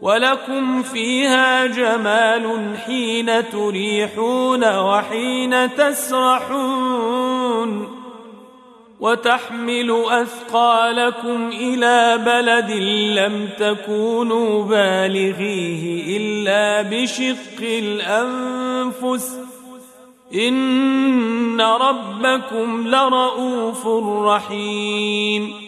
ولكم فيها جمال حين تريحون وحين تسرحون وتحمل أثقالكم إلى بلد لم تكونوا بالغيه إلا بشق الأنفس إن ربكم لرءوف رحيم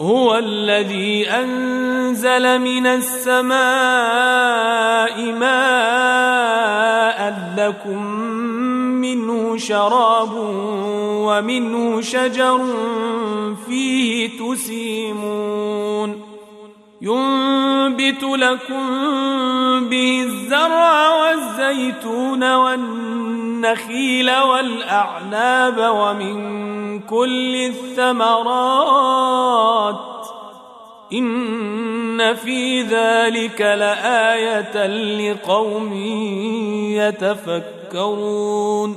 هو الذي أنزل من السماء ماء لكم منه شراب ومنه شجر فيه تسيمون ينبت لكم به الزرع والزيتون والنخيل والأعناب ومن كل الثمرات إن في ذلك لآية لقوم يتفكرون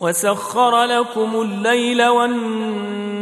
وسخر لكم الليل والنهار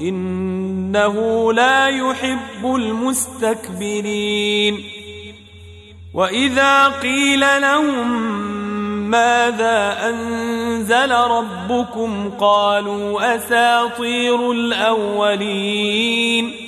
إنه لا يحب المستكبرين. وإذا قيل لهم ماذا أنزل ربكم قالوا أساطير الأولين.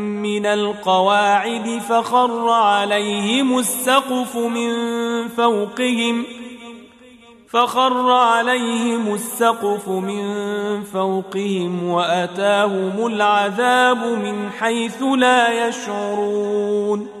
من القواعد فخر عليهم السقف من فوقهم فخر عليهم السقف من فوقهم وأتاهم العذاب من حيث لا يشعرون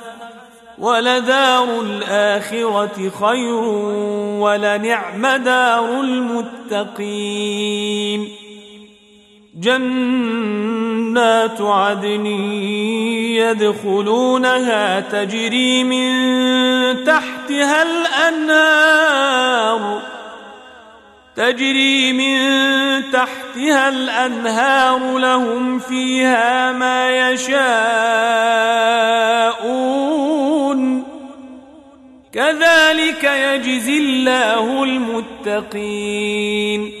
ولدار الاخره خير ولنعم دار المتقين جنات عدن يدخلونها تجري من تحتها الأنهار. تجري من تحتها الأنهار لهم فيها ما يشاءون. كذلك يجزي الله المتقين.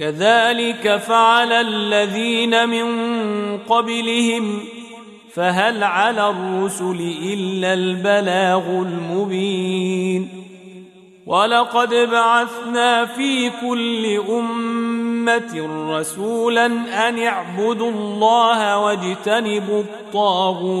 كذلك فعل الذين من قبلهم فهل على الرسل إلا البلاغ المبين؟ ولقد بعثنا في كل امه رسولا ان اعبدوا الله واجتنبوا الطاغوت.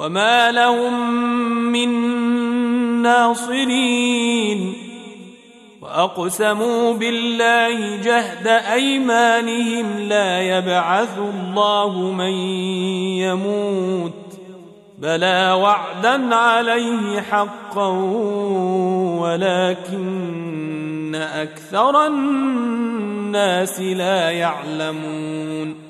وما لهم من ناصرين واقسموا بالله جهد ايمانهم لا يبعث الله من يموت بلى وعدا عليه حقا ولكن أكثر الناس لا يعلمون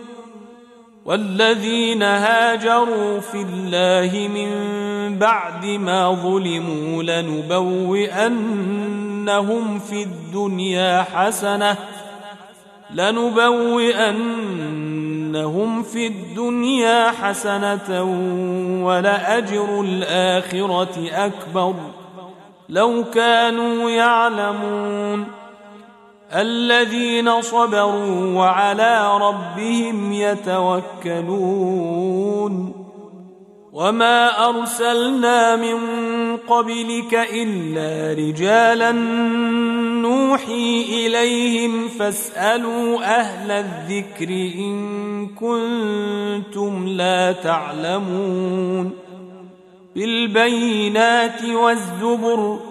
والذين هاجروا في الله من بعد ما ظلموا لنبوئنهم في الدنيا حسنة لنبوئنهم في الدنيا حسنة ولأجر الآخرة أكبر لو كانوا يعلمون. الذين صبروا وعلى ربهم يتوكلون. وما أرسلنا من قبلك إلا رجالا نوحي إليهم فاسألوا أهل الذكر إن كنتم لا تعلمون. بالبينات والزبر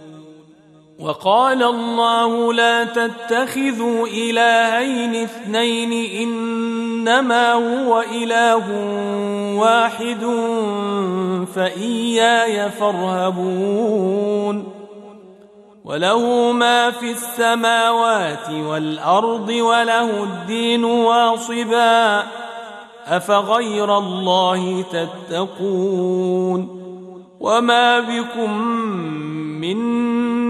وقال الله لا تتخذوا إلهين اثنين إنما هو إله واحد فإياي فارهبون وله ما في السماوات والأرض وله الدين واصبا أفغير الله تتقون وما بكم من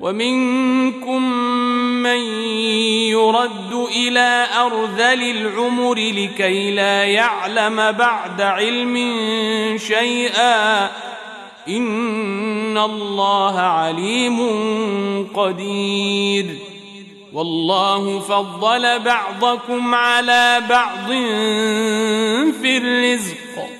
ومنكم من يرد إلى أرذل العمر لكي لا يعلم بعد علم شيئا. إن الله عليم قدير. والله فضل بعضكم على بعض في الرزق.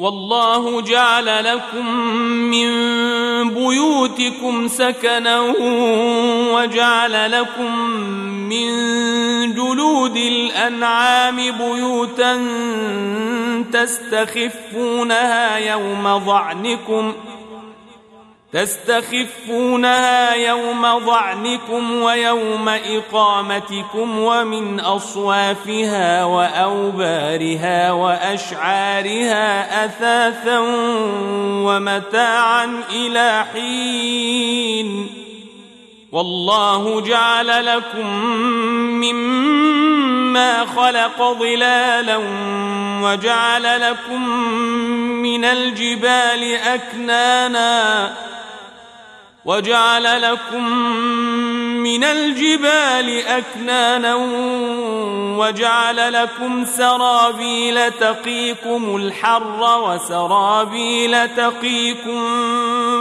والله جعل لكم من بيوتكم سكنا وجعل لكم من جلود الأنعام بيوتا تستخفونها يوم ظعنكم ۖ تستخفونها يوم ظعنكم ويوم إقامتكم ومن أصوافها وأوبارها وأشعارها أثاثا ومتاعا إلى حين والله جعل لكم مما خلق ظلالا وجعل لكم من الجبال أكنانا وجعل لكم من الجبال أكنانا وجعل لكم سرابيل تقيكم الحر وسرابيل تقيكم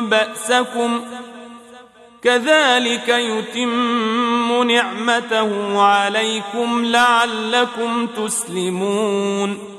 بأسكم كذلك يتم نعمته عليكم لعلكم تسلمون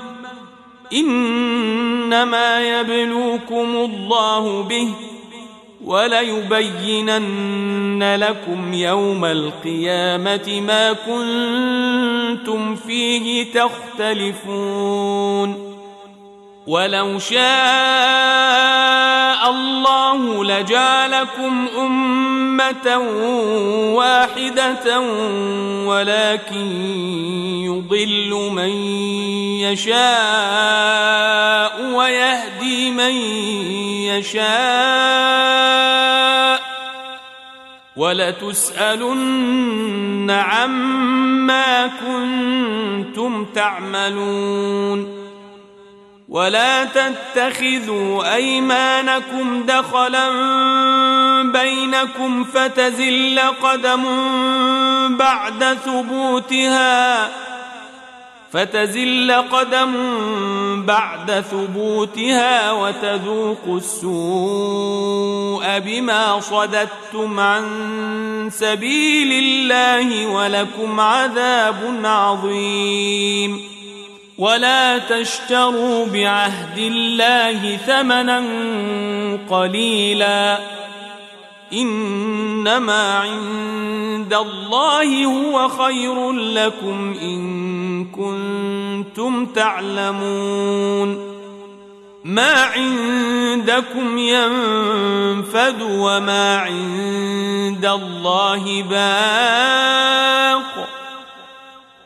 إنما يبلوكم الله به وليبينن لكم يوم القيامة ما كنتم فيه تختلفون ولو شاء الله لجعلكم أمة واحدة ولكن يضل من يشاء ويهدي من يشاء ولتسألن عما كنتم تعملون ولا تتخذوا أيمانكم دخلا بينكم فتزل قدم بعد ثبوتها فتزل قدم بعد ثبوتها وتذوق السوء بما صددتم عن سبيل الله ولكم عذاب عظيم. ولا تشتروا بعهد الله ثمنا قليلا. إنما عند الله هو خير لكم إن كنتم تعلمون. ما عندكم ينفد وما عند الله باق.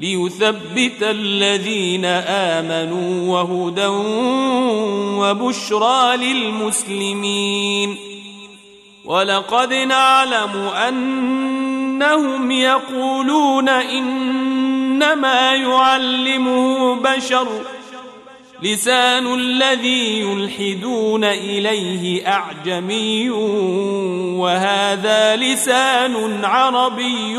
ليثبت الذين آمنوا وهدى وبشرى للمسلمين. ولقد نعلم أنهم يقولون إنما يعلمه بشر. لسان الذي يلحدون إليه أعجمي. وهذا لسان عربي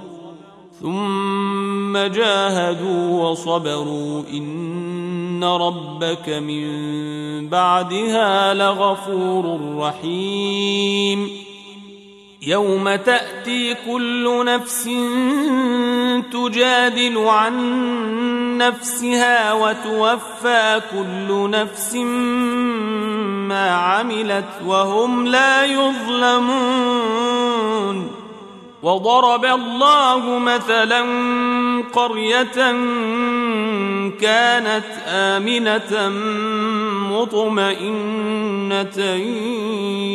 ثم جاهدوا وصبروا إن ربك من بعدها لغفور رحيم. يوم تأتي كل نفس تجادل عن نفسها وتوفى كل نفس ما عملت وهم لا يظلمون. وضرب الله مثلا قرية كانت آمنة مطمئنة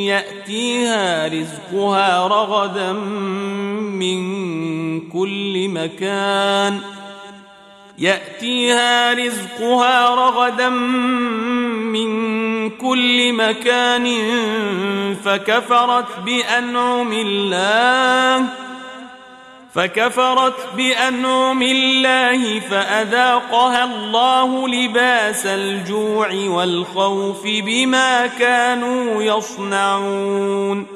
يأتيها رزقها رغدا من كل مكان يأتيها رزقها رغدا من كل مكان فكفرت بأنعم الله فكفرت بأنعم الله فأذاقها الله لباس الجوع والخوف بما كانوا يصنعون.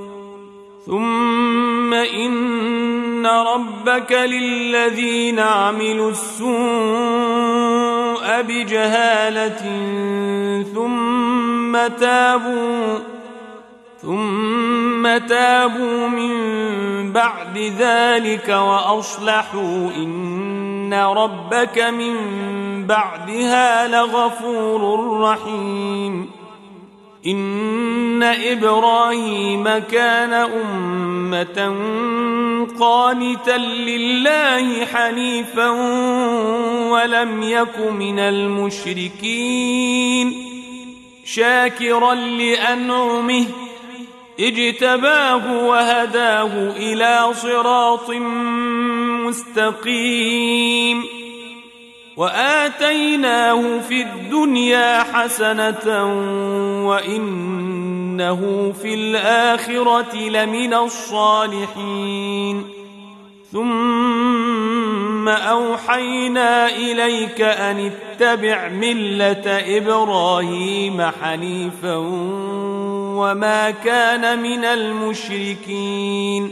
ثم إن ربك للذين عملوا السوء بجهالة ثم تابوا ثم تابوا من بعد ذلك وأصلحوا إن ربك من بعدها لغفور رحيم إن إبراهيم كان أمة قانتا لله حنيفا ولم يك من المشركين شاكرا لأنعمه اجتباه وهداه إلى صراط مستقيم وآتيناه في الدنيا حسنة وإنه في الآخرة لمن الصالحين. ثم أوحينا إليك أن اتبع ملة إبراهيم حنيفا وما كان من المشركين.